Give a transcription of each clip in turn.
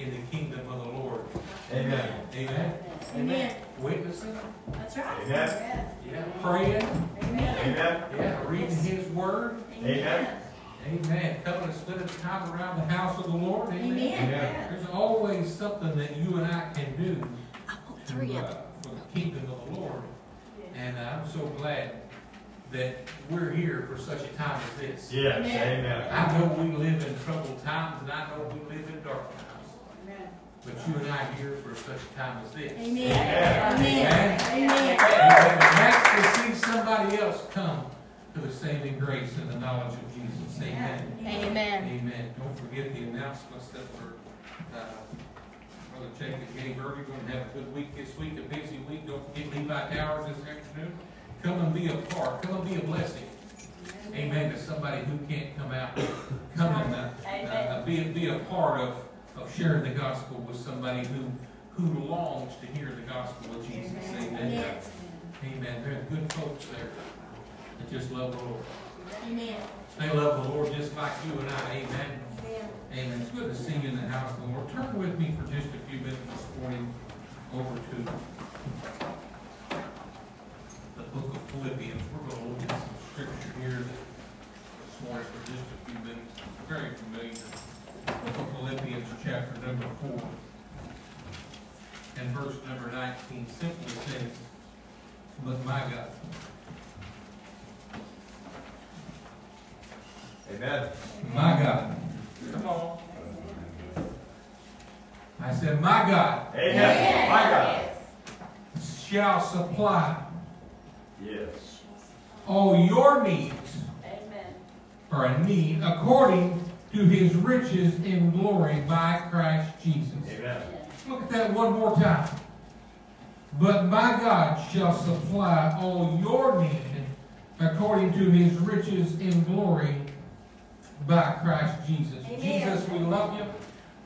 in the kingdom of the Lord. Amen. Amen. Amen. Witnessing. That's right. Amen. Yeah. Praying. Amen. Amen. Yeah. Reading His Word. Amen. Amen. Coming and spending time around the house of the Lord. Amen. Amen. Amen. There's always something that you and I can do to, uh, for the kingdom of the Lord. And uh, I'm so glad that we're here for such a time as this. Yes. Amen. Amen. I know we live in troubled times, and I know we live in dark times. But you and I are here for such a time as this. Amen. Amen. Amen. And that's to see somebody else come to the saving grace and the knowledge of Jesus. Amen. Amen. Amen. Don't forget the announcements that were, uh, Brother Jacob gave earlier. We're going to have a good week this week, a busy week. Don't forget Levi Towers this afternoon. Come and be a part. Come and be a blessing. Amen. To somebody who can't come out. Come and uh, uh, be, be a part of, of sharing the gospel with somebody who, who longs to hear the gospel of Jesus. Amen. Yes. Amen. are good folks there that just love the Lord. Amen. They love the Lord just like you and I. Amen. Amen. It's good to see you in the house of the Lord. Turn with me for just a few minutes this morning over to the book of Philippians. We're going to look at some scripture here this morning for just a few minutes. It's very familiar. Book of Philippians, chapter number four. And verse number 19 simply says, But my God. Amen. My God. Come on. I said, My God Amen. My God. shall supply Yes. all your needs Amen. or a need according to his riches in glory by Christ Jesus. Amen. Look at that one more time. But my God shall supply all your need according to his riches in glory by Christ Jesus. Amen. Jesus, we love you.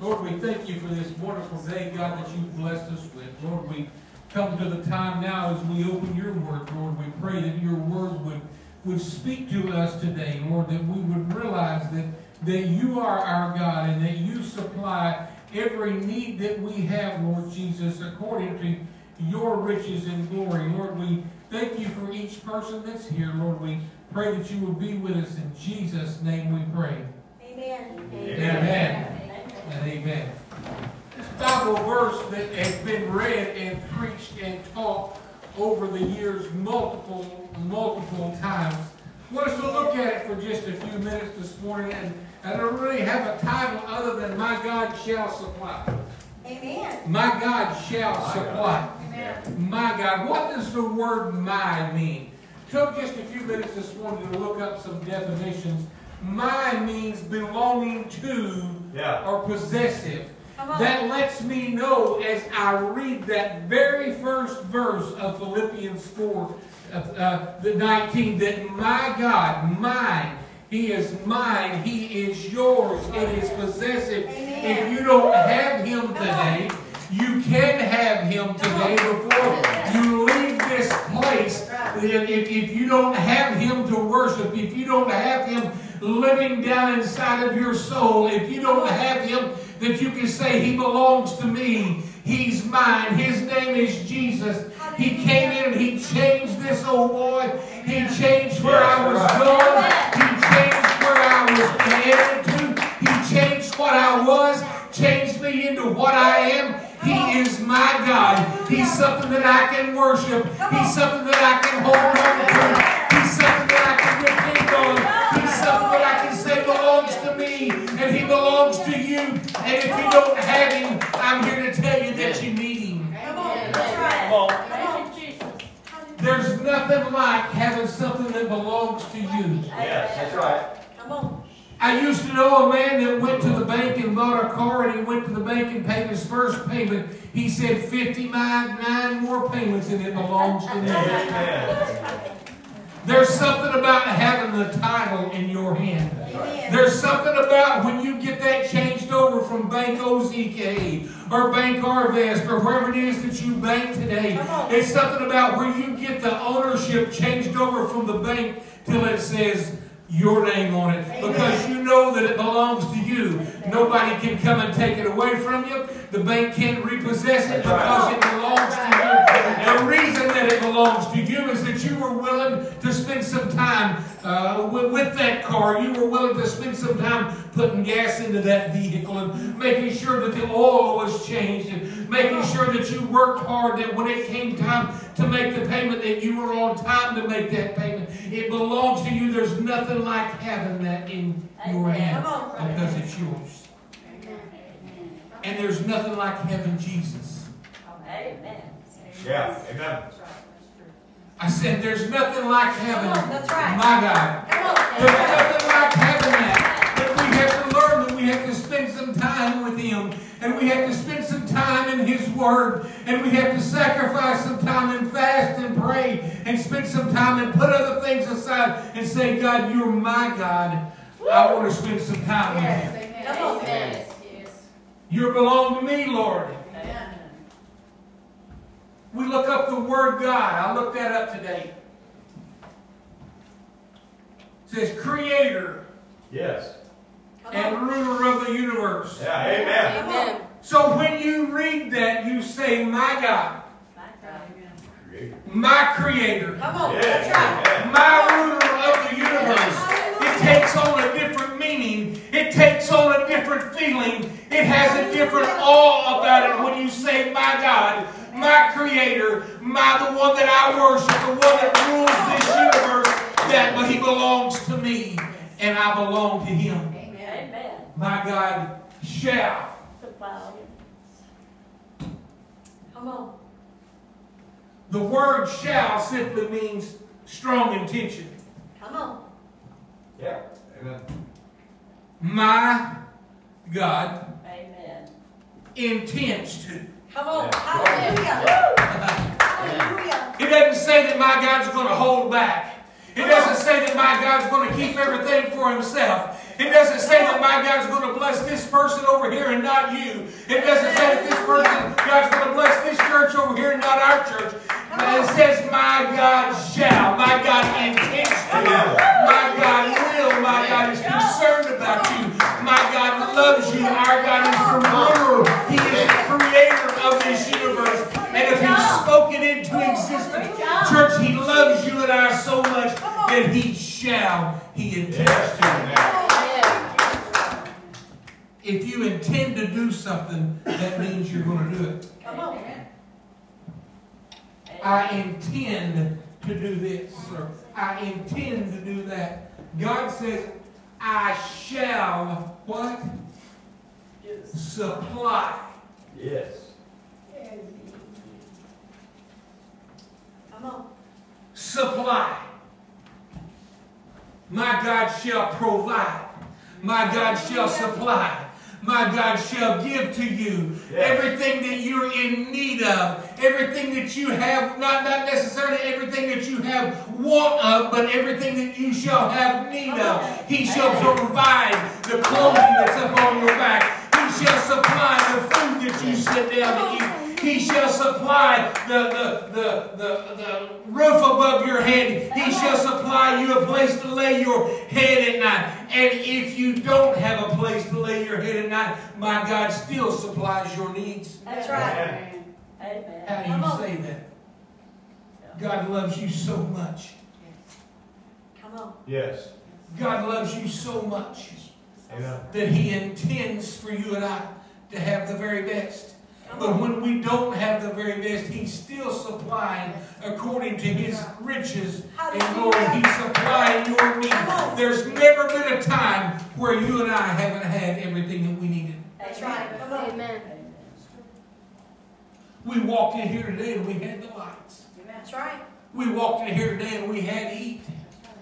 Lord, we thank you for this wonderful day, God, that you've blessed us with. Lord, we come to the time now as we open your word, Lord. We pray that your word would, would speak to us today, Lord, that we would realize that, that you are our God and that you supply every need that we have, Lord Jesus, according to your riches and glory. Lord, we thank you for each person that's here. Lord, we pray that you will be with us. In Jesus' name we pray. Amen. Amen. And amen. This Bible verse that has been read and preached and taught over the years multiple, multiple times. I want us to look at it for just a few minutes this morning, and I don't really have a title other than My God Shall Supply. Amen. My God shall My supply. Amen. My God. What does the word my mean? Took just a few minutes this morning to look up some definitions. My means belonging to Yeah. or possessive. That lets me know as I read that very first verse of Philippians 4, uh, uh, the 19, that my God, mine, He is mine, He is yours, it is possessive. Amen. If you don't have Him today, you can have Him today before you leave this place. If, if you don't have Him to worship, if you don't have Him living down inside of your soul, if you don't have Him that you can say, He belongs to me, He's mine, His name is Jesus. He came in and He changed this old boy, He changed where I was going, He changed where I was headed to, He changed what I was, changed me into what I am. He is my God. He's something that I can worship. He's something that I can hold on to. He's something that I can depend on. He's something that I can say belongs to me and he belongs to you. And if you don't have him, I'm here to tell you that you need him. Come on. Come on. Come on, There's nothing like having something that belongs to you. Yes, that's right. I used to know a man that went to the bank and bought a car, and he went to the bank and paid his first payment. He said, 59 more payments, and it belongs to me. Amen. There's something about having the title in your hand. Amen. There's something about when you get that changed over from Bank OZK or Bank Arvest or wherever it is that you bank today. It's something about where you get the ownership changed over from the bank till it says your name on it Amen. because you know that it belongs to you. Nobody can come and take it away from you. The bank can't repossess it because it belongs to you. The reason that it belongs to you is that you were willing to spend some time uh, with, with that car. You were willing to spend some time putting gas into that vehicle and making sure that the oil was changed and making sure that you worked hard that when it came time to make the payment that you were on time to make that payment. It belongs to you. There's nothing like having that in your hand because it's yours. And there's nothing like having Jesus. Amen. Yeah, amen. I said, there's nothing like having that's right. my God. Come There's nothing like having that. But we have to learn that we have to spend some time with Him. And we have to spend some time in His Word. And we have to sacrifice some time and fast and pray. And spend some time and put other things aside and say, God, you're my God. I want to spend some time with you. Come on. Yes, yes. You belong to me, Lord. We look up the word God. I looked that up today. It says creator Yes. and ruler of the universe. Yeah, amen. Amen. So when you read that, you say, My God, Creator. My creator, on. Yeah, That's right. amen. my ruler of the universe. It takes on a different meaning. It takes on a different feeling. It has a different awe about it when you say, My God, my creator, my the one that I worship, the one that rules this universe, that but he belongs to me and I belong to him. Amen. My God shall. Come on. The word shall simply means strong intention. Come on. Yeah, amen. My God Amen. intends to. Come on. Yeah. Hallelujah. Hallelujah. It doesn't say that my God's going to hold back. It doesn't say that my God's going to keep everything for himself. It doesn't say that my God's going to bless this person over here and not you. It doesn't say that this person, God's going to bless this church over here and not our church. It says, my God shall. My God intends to. My God will. My God is concerned about you. My God loves you. Our God is ruler. He is the creator of this universe. And if He spoke it into existence, church, He loves you and I so much that He shall. He intends to. If you intend to do something, that means you're going to do it. Come on. I intend to do this, or I intend to do that. God says, I shall what? Yes. Supply. Yes. Come on. Supply. My God shall provide. My God shall supply. My God shall give to you Yes. everything that you're in need of, everything that you have, not, not necessarily everything that you have want of, but everything that you shall have need of. He shall provide the clothing that's upon your back. He shall supply the food that you sit down to eat. He shall supply the, the, the, the, the roof above your head. He shall supply you a place to lay your head at night. And if you don't have a place to lay your head at night, my God still supplies your needs. That's right. Amen. Amen. How do Come you on. say that? God loves you so much. Yes. Come on. Yes. God loves you so much Amen. that He intends for you and I to have the very best. But when we don't have the very best, He's still supplying according to His riches and glory. He's supplying your need. There's never been a time where you and I haven't had everything that we needed. That's right. Come on. Amen. We walked in here today and we had the lights. That's right. We walked in here today and we had to eat.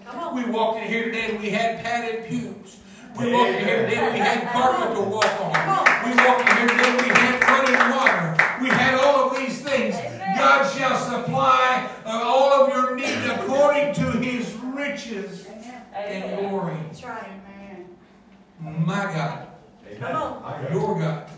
Come on. We walked in here today and we had padded pews. We walked in here today and we had carpet to walk on. on. We walked in here today and we had running water. We had all of these things. God shall supply uh, all of your need according to his riches and glory. That's right. My God, Amen. Come on. I got it. your God,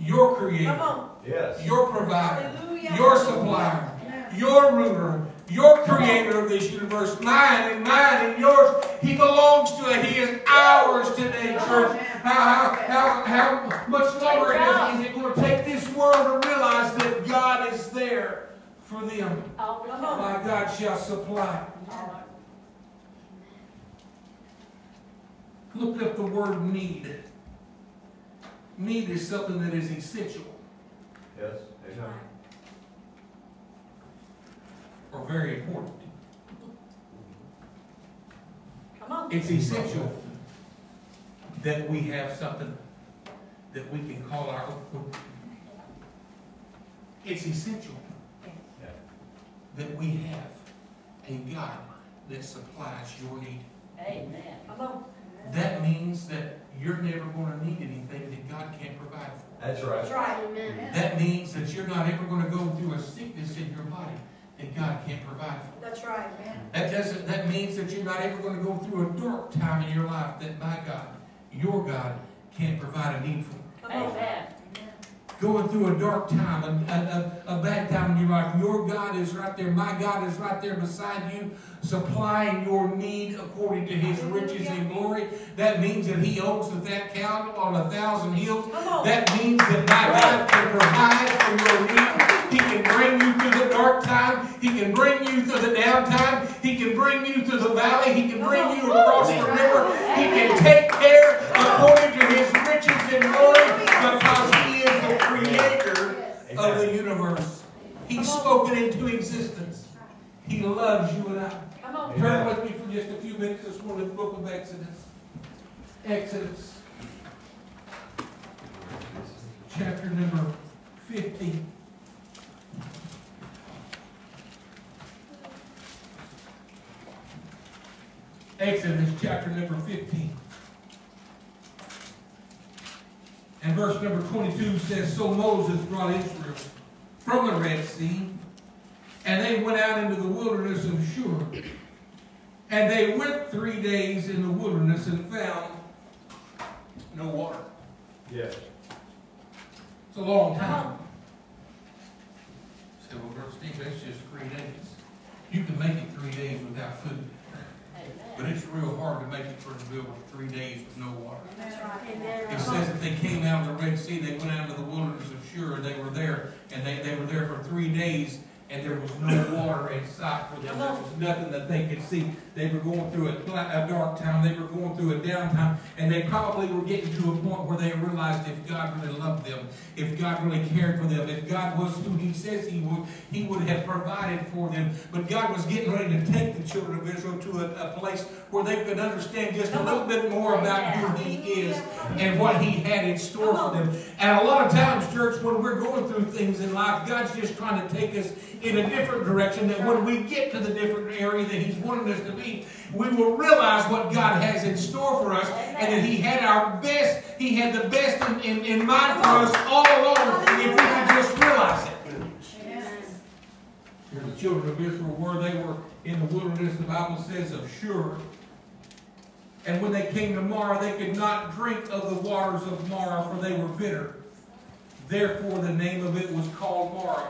your Come creator, on yes. your provider, Hallelujah. your supplier, your ruler, your creator of this universe, mine and mine and yours. He belongs to it. He is ours today, church. How, how, how, how much longer is, is it going to take this world to realize that God is there for them? My God shall supply. Look up the word need. Need is something that is essential. Yes. Amen. or very important. Come on. It's essential that we have something that we can call our own. It's essential Yeah. that we have a God that supplies your need. Amen. Come on. That means that you're never going to need anything that God can't provide for. That's That's right. right. Amen. Mm-hmm. That means that you're not ever going to go through a sickness in your body that God can't provide for. That's right. Man. That doesn't, that means that you're not ever going to go through a dark time in your life that my God, your God, can't provide a need for. Come. Amen. Going through a dark time, a, a, a, a bad time in your life, your God is right there. My God is right there beside you, supplying your need according to His riches and glory. That means that He owns the that cattle on a thousand hills. That means that my God can provide for your need. He can bring you through the dark time. He can bring you through the downtime. He can bring you through the valley. He can bring you across the river. He can take care according to His riches and glory because He is the creator of the universe. He spoke it into existence. He loves you and I. Come on. Turn with me for just a few minutes this morning to the book of Exodus. Exodus, chapter number 50. Exodus chapter number 15. And verse number 22 says, So Moses brought Israel from the Red Sea, and they went out into the wilderness of Shur. And they went three days in the wilderness and found no water. Yes. It's a long time. Say, well, Brother Steve, that's just three days. You can make it three days without food. But it's real hard to make it for the wilderness three days with no water. That's. It says that they came out of the Red Sea, they went out into the wilderness of Shur, and they were there, and they, they were there for three days, and there was no water in sight for them. There was nothing that they could see. They were going through a, dark time, they were going through a downtime, and they probably were getting to a point where they realized if God really loved them, if God really cared for them, if God was who He says He would, He would have provided for them. But God was getting ready to take the children of Israel to a, a place where they could understand just a little bit more about who He is and what He had in store for them. And a lot of times, church, when we're going through things in life, God's just trying to take us in a different direction. That when we get to the different area that He's wanting us to be, we will realize what God has in store for us, and that He had our best, He had the best in, in, in mind for us all along, if we could just realize it. The children of Israel were, they were in the wilderness, the Bible says, of Shur. And when they came to Marah, they could not drink of the waters of Marah, for they were bitter. Therefore, the name of it was called Marah.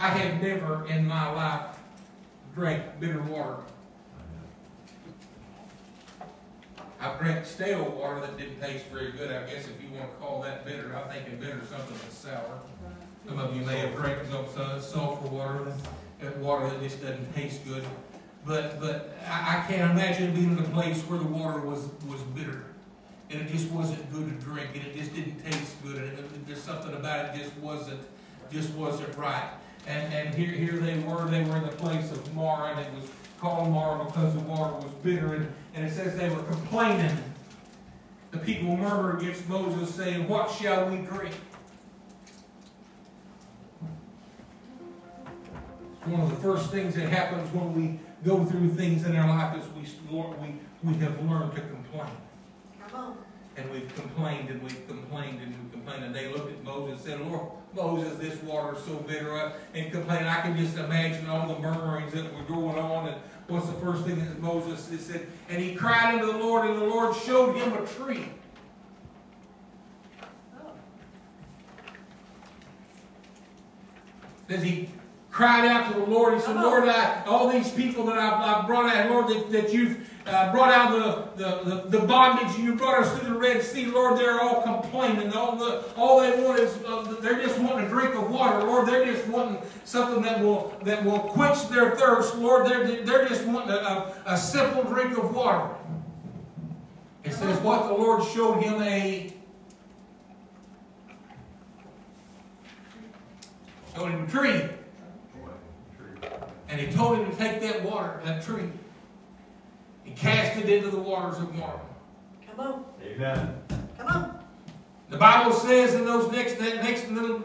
I have never in my life drank bitter water. I've drank stale water that didn't taste very good. I guess if you want to call that bitter, I'm thinking bitter something that's sour. Some of you may have drank sulfur water, that water that just doesn't taste good. But but I, I can't imagine being in a place where the water was was bitter, and it just wasn't good to drink, and it just didn't taste good, and it- there's something about it just wasn't just wasn't right. And and here here they were, they were in the place of Marah, and it was called Marah because the water was bitter, and, and it says they were complaining. The people murmur against Moses, saying, "What shall we drink?" One of the first things that happens when we go through things in our life is we, we, we have learned to complain. Come on. And we've complained and we've complained and we've complained. And they looked at Moses and said, Lord, Moses, this water is so bitter. uh," And complained. I can just imagine all the murmurings that were going on. And what's the first thing that Moses said? And he cried unto the Lord, and the Lord showed him a tree. Says he cried out to the Lord. He said, Lord, I, all these people that I've, I've brought out, Lord, that, that you've uh, brought out the, the, the, the bondage and you brought us through the Red Sea, Lord, they're all complaining. All, the, all they want is, uh, they're just wanting a drink of water. Lord, they're just wanting something that will, that will quench their thirst. Lord, they're, they're just wanting a, a, a simple drink of water. It says what the Lord showed him a showed him a tree. And he told him to take that water, that tree, and cast it into the waters of Marah. Come on, Amen. come on. The Bible says in those next that next little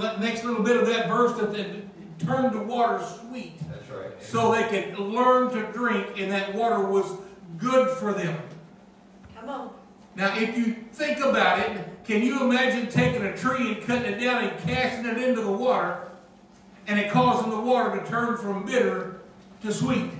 uh, next little bit of that verse that they turned the water sweet, That's right. so they could learn to drink, and that water was good for them. Come on. Now, if you think about it, can you imagine taking a tree and cutting it down and casting it into the water, and it causing the water to turn from bitter to sweet?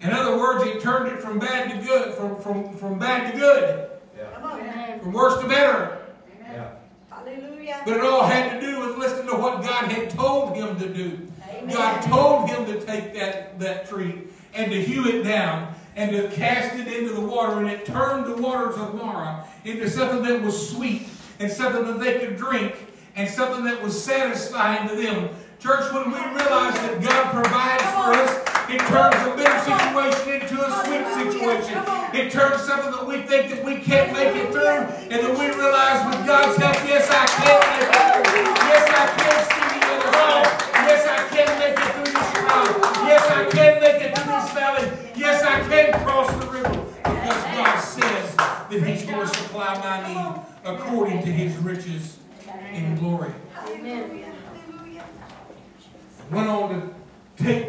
In other words, it turned it from bad to good, from, from, from bad to good, Yeah. From worse to better. Yeah. Hallelujah. But it all had to do with listening to what God had told him to do. Amen. God told him to take that, that tree and to hew it down and to cast it into the water, and it turned the waters of Marah into something that was sweet and something that they could drink and something that was satisfying to them. Church, when we realize that God provides for us, it turns a bitter situation into a sweet situation. It turns something that we think that we can't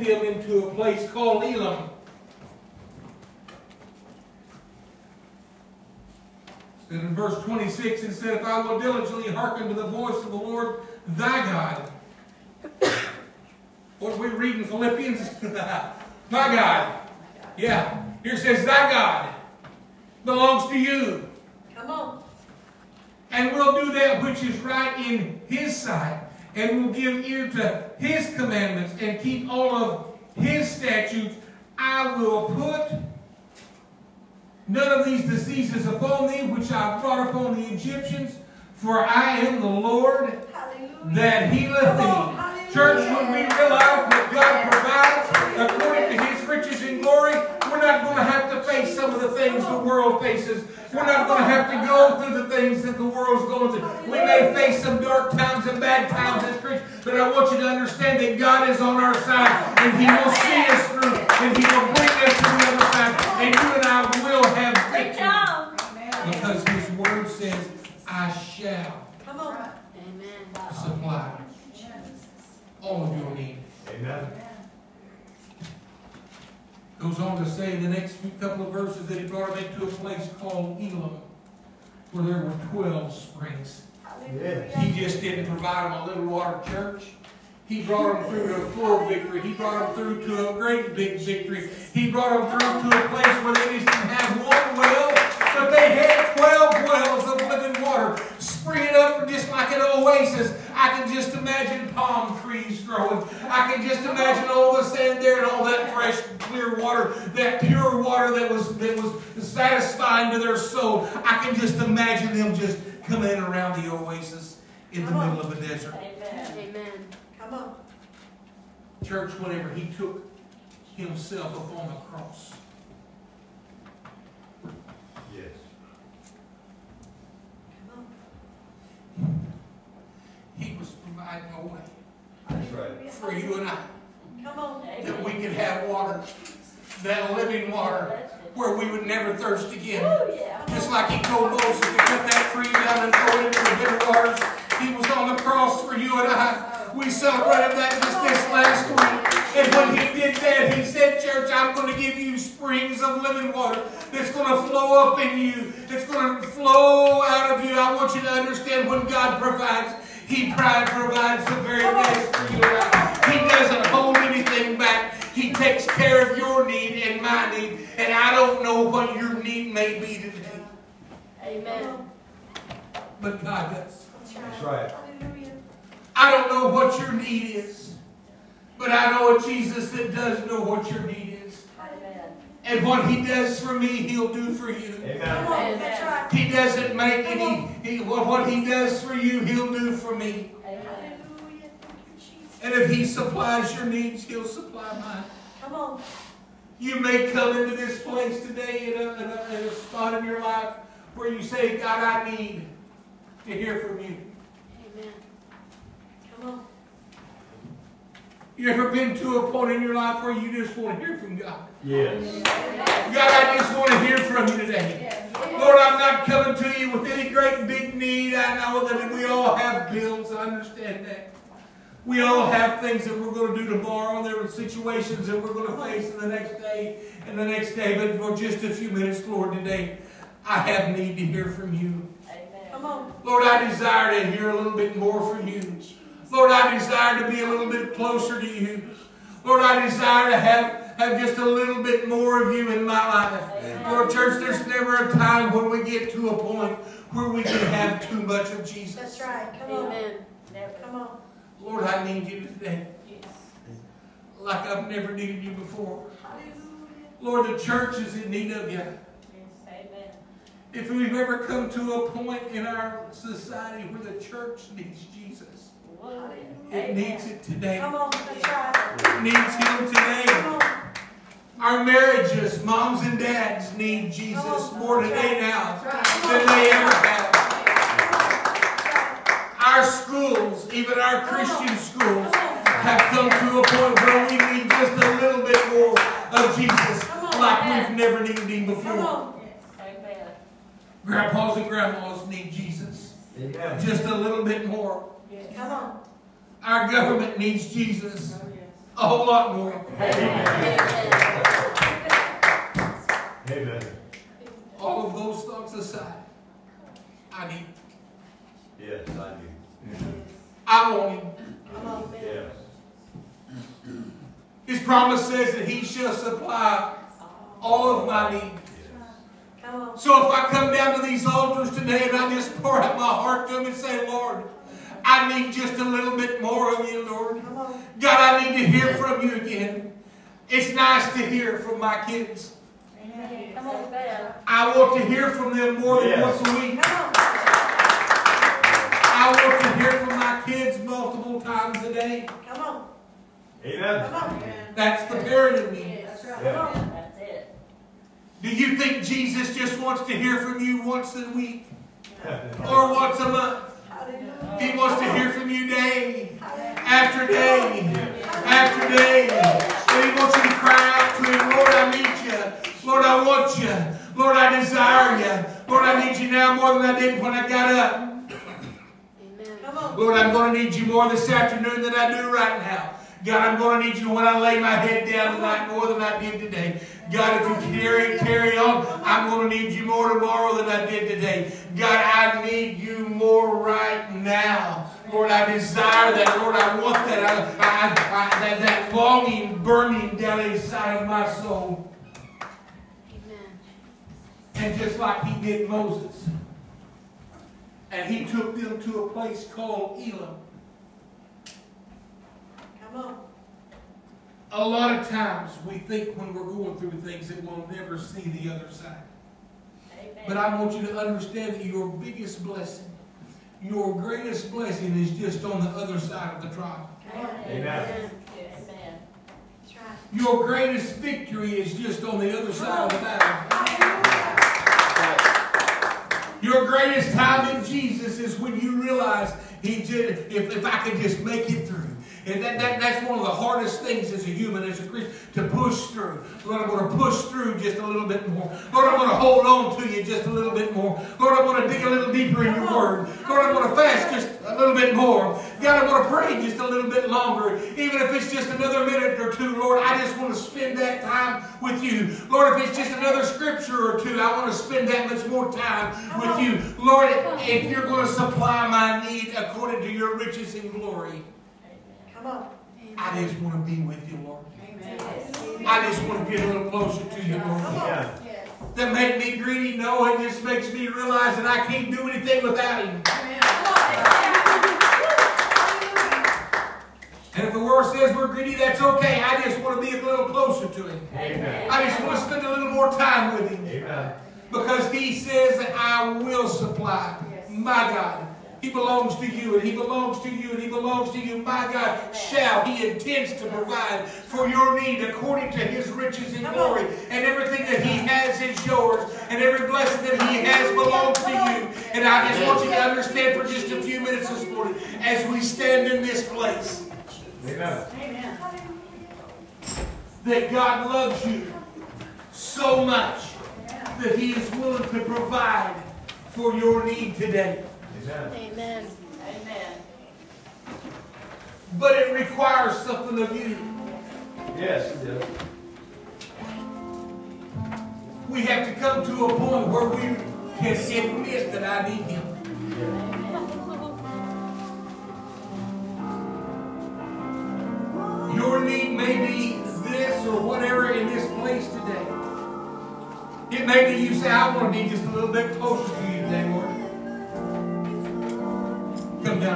them into a place called Elam. Said in verse 26, it said, If I will diligently hearken to the voice of the Lord thy God. What are we reading, Philippians? my God. Yeah. Here it says, Thy God belongs to you. Come on. And will do that which is right in his sight, and will give ear to his commandments, and keep all of his statutes. I will put none of these diseases upon thee, which I brought upon the Egyptians, for I am the Lord Hallelujah. that healeth thee. Church, when we realize that God provides according to his riches and glory, we're not going to have to face some of the things the world faces. We're not going to have to go through the things that the world's going through. We may face some dark times and bad times as Christians, but I want you to understand that God is on our side and he will see us through and he will bring us to the other side and you and I will have Great victory job. because his word says, I shall Come on. Amen. supply all of your needs. Amen. Goes on to say in the next few couple of verses that he brought them into a place called Elam, where there were 12 springs. Hallelujah. He just didn't provide them a little water church. He brought them through to a full victory. He brought them through to a great big victory. He brought them through to a place where they just didn't have one well, but they had 12 wells of living water springing up from just like an oasis. I can just imagine palm trees growing. I can just imagine all the sand there and all that fresh, clear water, that pure water that was that was satisfying to their soul. I can just imagine them just coming in around the oasis in the middle of a desert. Amen. Come on. Church, whenever he took himself upon the cross, Yes. Come on. he was providing a way That's right. for you and I Come on. that we could have water, that living water, where we would never thirst again. Just like he told Moses to cut that tree down and throw it into the bitter waters. He was on the cross for you and I. We celebrated that just this last week. And when he did that, he said, Church, I'm going to give you springs of living water that's going to flow up in you. It's going to flow out of you. I want you to understand when God provides, he provides the very best for you and I. He doesn't hold anything back. He takes care of your need and my need. And I don't know what your need may be today. Amen. But God does. That's right. I don't know what your need is. But I know a Jesus that does know what your need is. And what he does for me, he'll do for you. Come Amen. on, that's right. He doesn't make any, he, what what he does for you, he'll do for me. Hallelujah. Thank you, Jesus. And if he supplies your needs, he'll supply mine. Come on. You may come into this place today in a, in a, in a spot in your life where you say, God, I need to hear from you. Amen. Come on. You ever been to a point in your life where you just want to hear from God? Yes. God, I just want to hear from you today. Lord, I'm not coming to you with any great big need. I know that we all have bills. I understand that. We all have things that we're going to do tomorrow. There are situations that we're going to face in the next day and the next day. But for just a few minutes, Lord, today, I have need to hear from you. Come on. Lord, I desire to hear a little bit more from you. Lord, I desire to be a little bit closer to you. Lord, I desire to have, have just a little bit more of you in my life. Lord, church, there's never a time when we get to a point where we can have too much of Jesus. That's right. Come on. Amen. Come on. Lord, I need you today like I've never needed you before. Hallelujah. Lord, the church is in need of you. If we've ever come to a point in our society where the church needs Jesus, it needs it today. Come on. That's right. It needs Him today. Come on. Our marriages, moms and dads, need Jesus more today now than they ever have. Our schools, even our Christian schools, have come to a point where we need just a little bit more of Jesus like we've never needed Him before. Grandpas and grandmas need Jesus Amen. just a little bit more. Come on. Our government needs Jesus a whole lot more. Amen. Amen. All of those thoughts aside, I need, Yes, I do. I want Him. Come on. Yes. His promise says that He shall supply all of my needs. Come on. So if I come down to these altars today and I just pour out my heart to Him and say, Lord, I need just a little bit more of you, Lord. Come on. God, I need to hear from you again. It's nice to hear from my kids. Come on. I want to hear from them more than Yes. once a week. Come on. I want to hear from my kids multiple times a day. Come on. Amen. Come on. That's the parent in me. That's right. Yeah. Come on. Do you think Jesus just wants to hear from you once a week or once a month? Hallelujah. He wants to hear from you day after day after day. And he wants you to cry out to him, Lord, I need you. Lord, I want you. Lord, I desire you. Lord, I need you now more than I did when I got up. Amen. Come on. Lord, I'm going to need you more this afternoon than I do right now. God, I'm going to need you when I lay my head down tonight more than I did today. God, if you carry, carry on, I'm going to need you more tomorrow than I did today. God, I need you more right now. Lord, I desire that. Lord, I want that. I, I, I, that, that longing burning down inside of my soul. Amen. And just like he did Moses, and he took them to a place called Elam. Come on. A lot of times we think when we're going through things that we'll never see the other side. But I want you to understand that your biggest blessing, your greatest blessing is just on the other side of the trial. Come on. Amen. Your greatest victory is just on the other side of the battle. Your greatest time in Jesus is when you realize He did. If, if I could just make it through. And that, that, that's one of the hardest things as a human, as a Christian, to push through. Lord, I'm going to push through just a little bit more. Lord, I'm going to hold on to you just a little bit more. Lord, I'm going to dig a little deeper in your word. Lord, I'm going to fast just a little bit more. God, I'm going to pray just a little bit longer. Even if it's just another minute or two, Lord, I just want to spend that time with you. Lord, if it's just another scripture or two, I want to spend that much more time with you. Lord, if you're going to supply my need according to your riches and glory, Come on. I just want to be with you, Lord. I just want to get a little closer to you, Lord. Yeah. That make me greedy? No, it just makes me realize that I can't do anything without Him. And if the world says we're greedy, that's okay. I just want to be a little closer to Him. Amen. I just want to spend a little more time with Him. Amen. Because He says that I will supply. My God. He belongs to you, and He belongs to you, and He belongs to you. My God shall. He intends to provide for your need according to His riches and glory. And everything that He has is yours, and every blessing that He has belongs to you. And I just want you to understand for just a few minutes this morning as we stand in this place Amen. that God loves you so much that He is willing to provide for your need today. Amen. Amen. Amen. But it requires something of you. Yes, it does. We have to come to a point where we can admit that I need Him. Your need may be this or whatever in this place today. It may be you say, I want to be just a little bit closer to you today,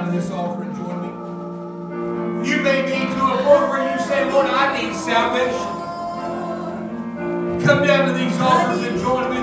down to this altar and join me. You may be to a point where you say, Lord, I need salvation. Come down to these altars and join me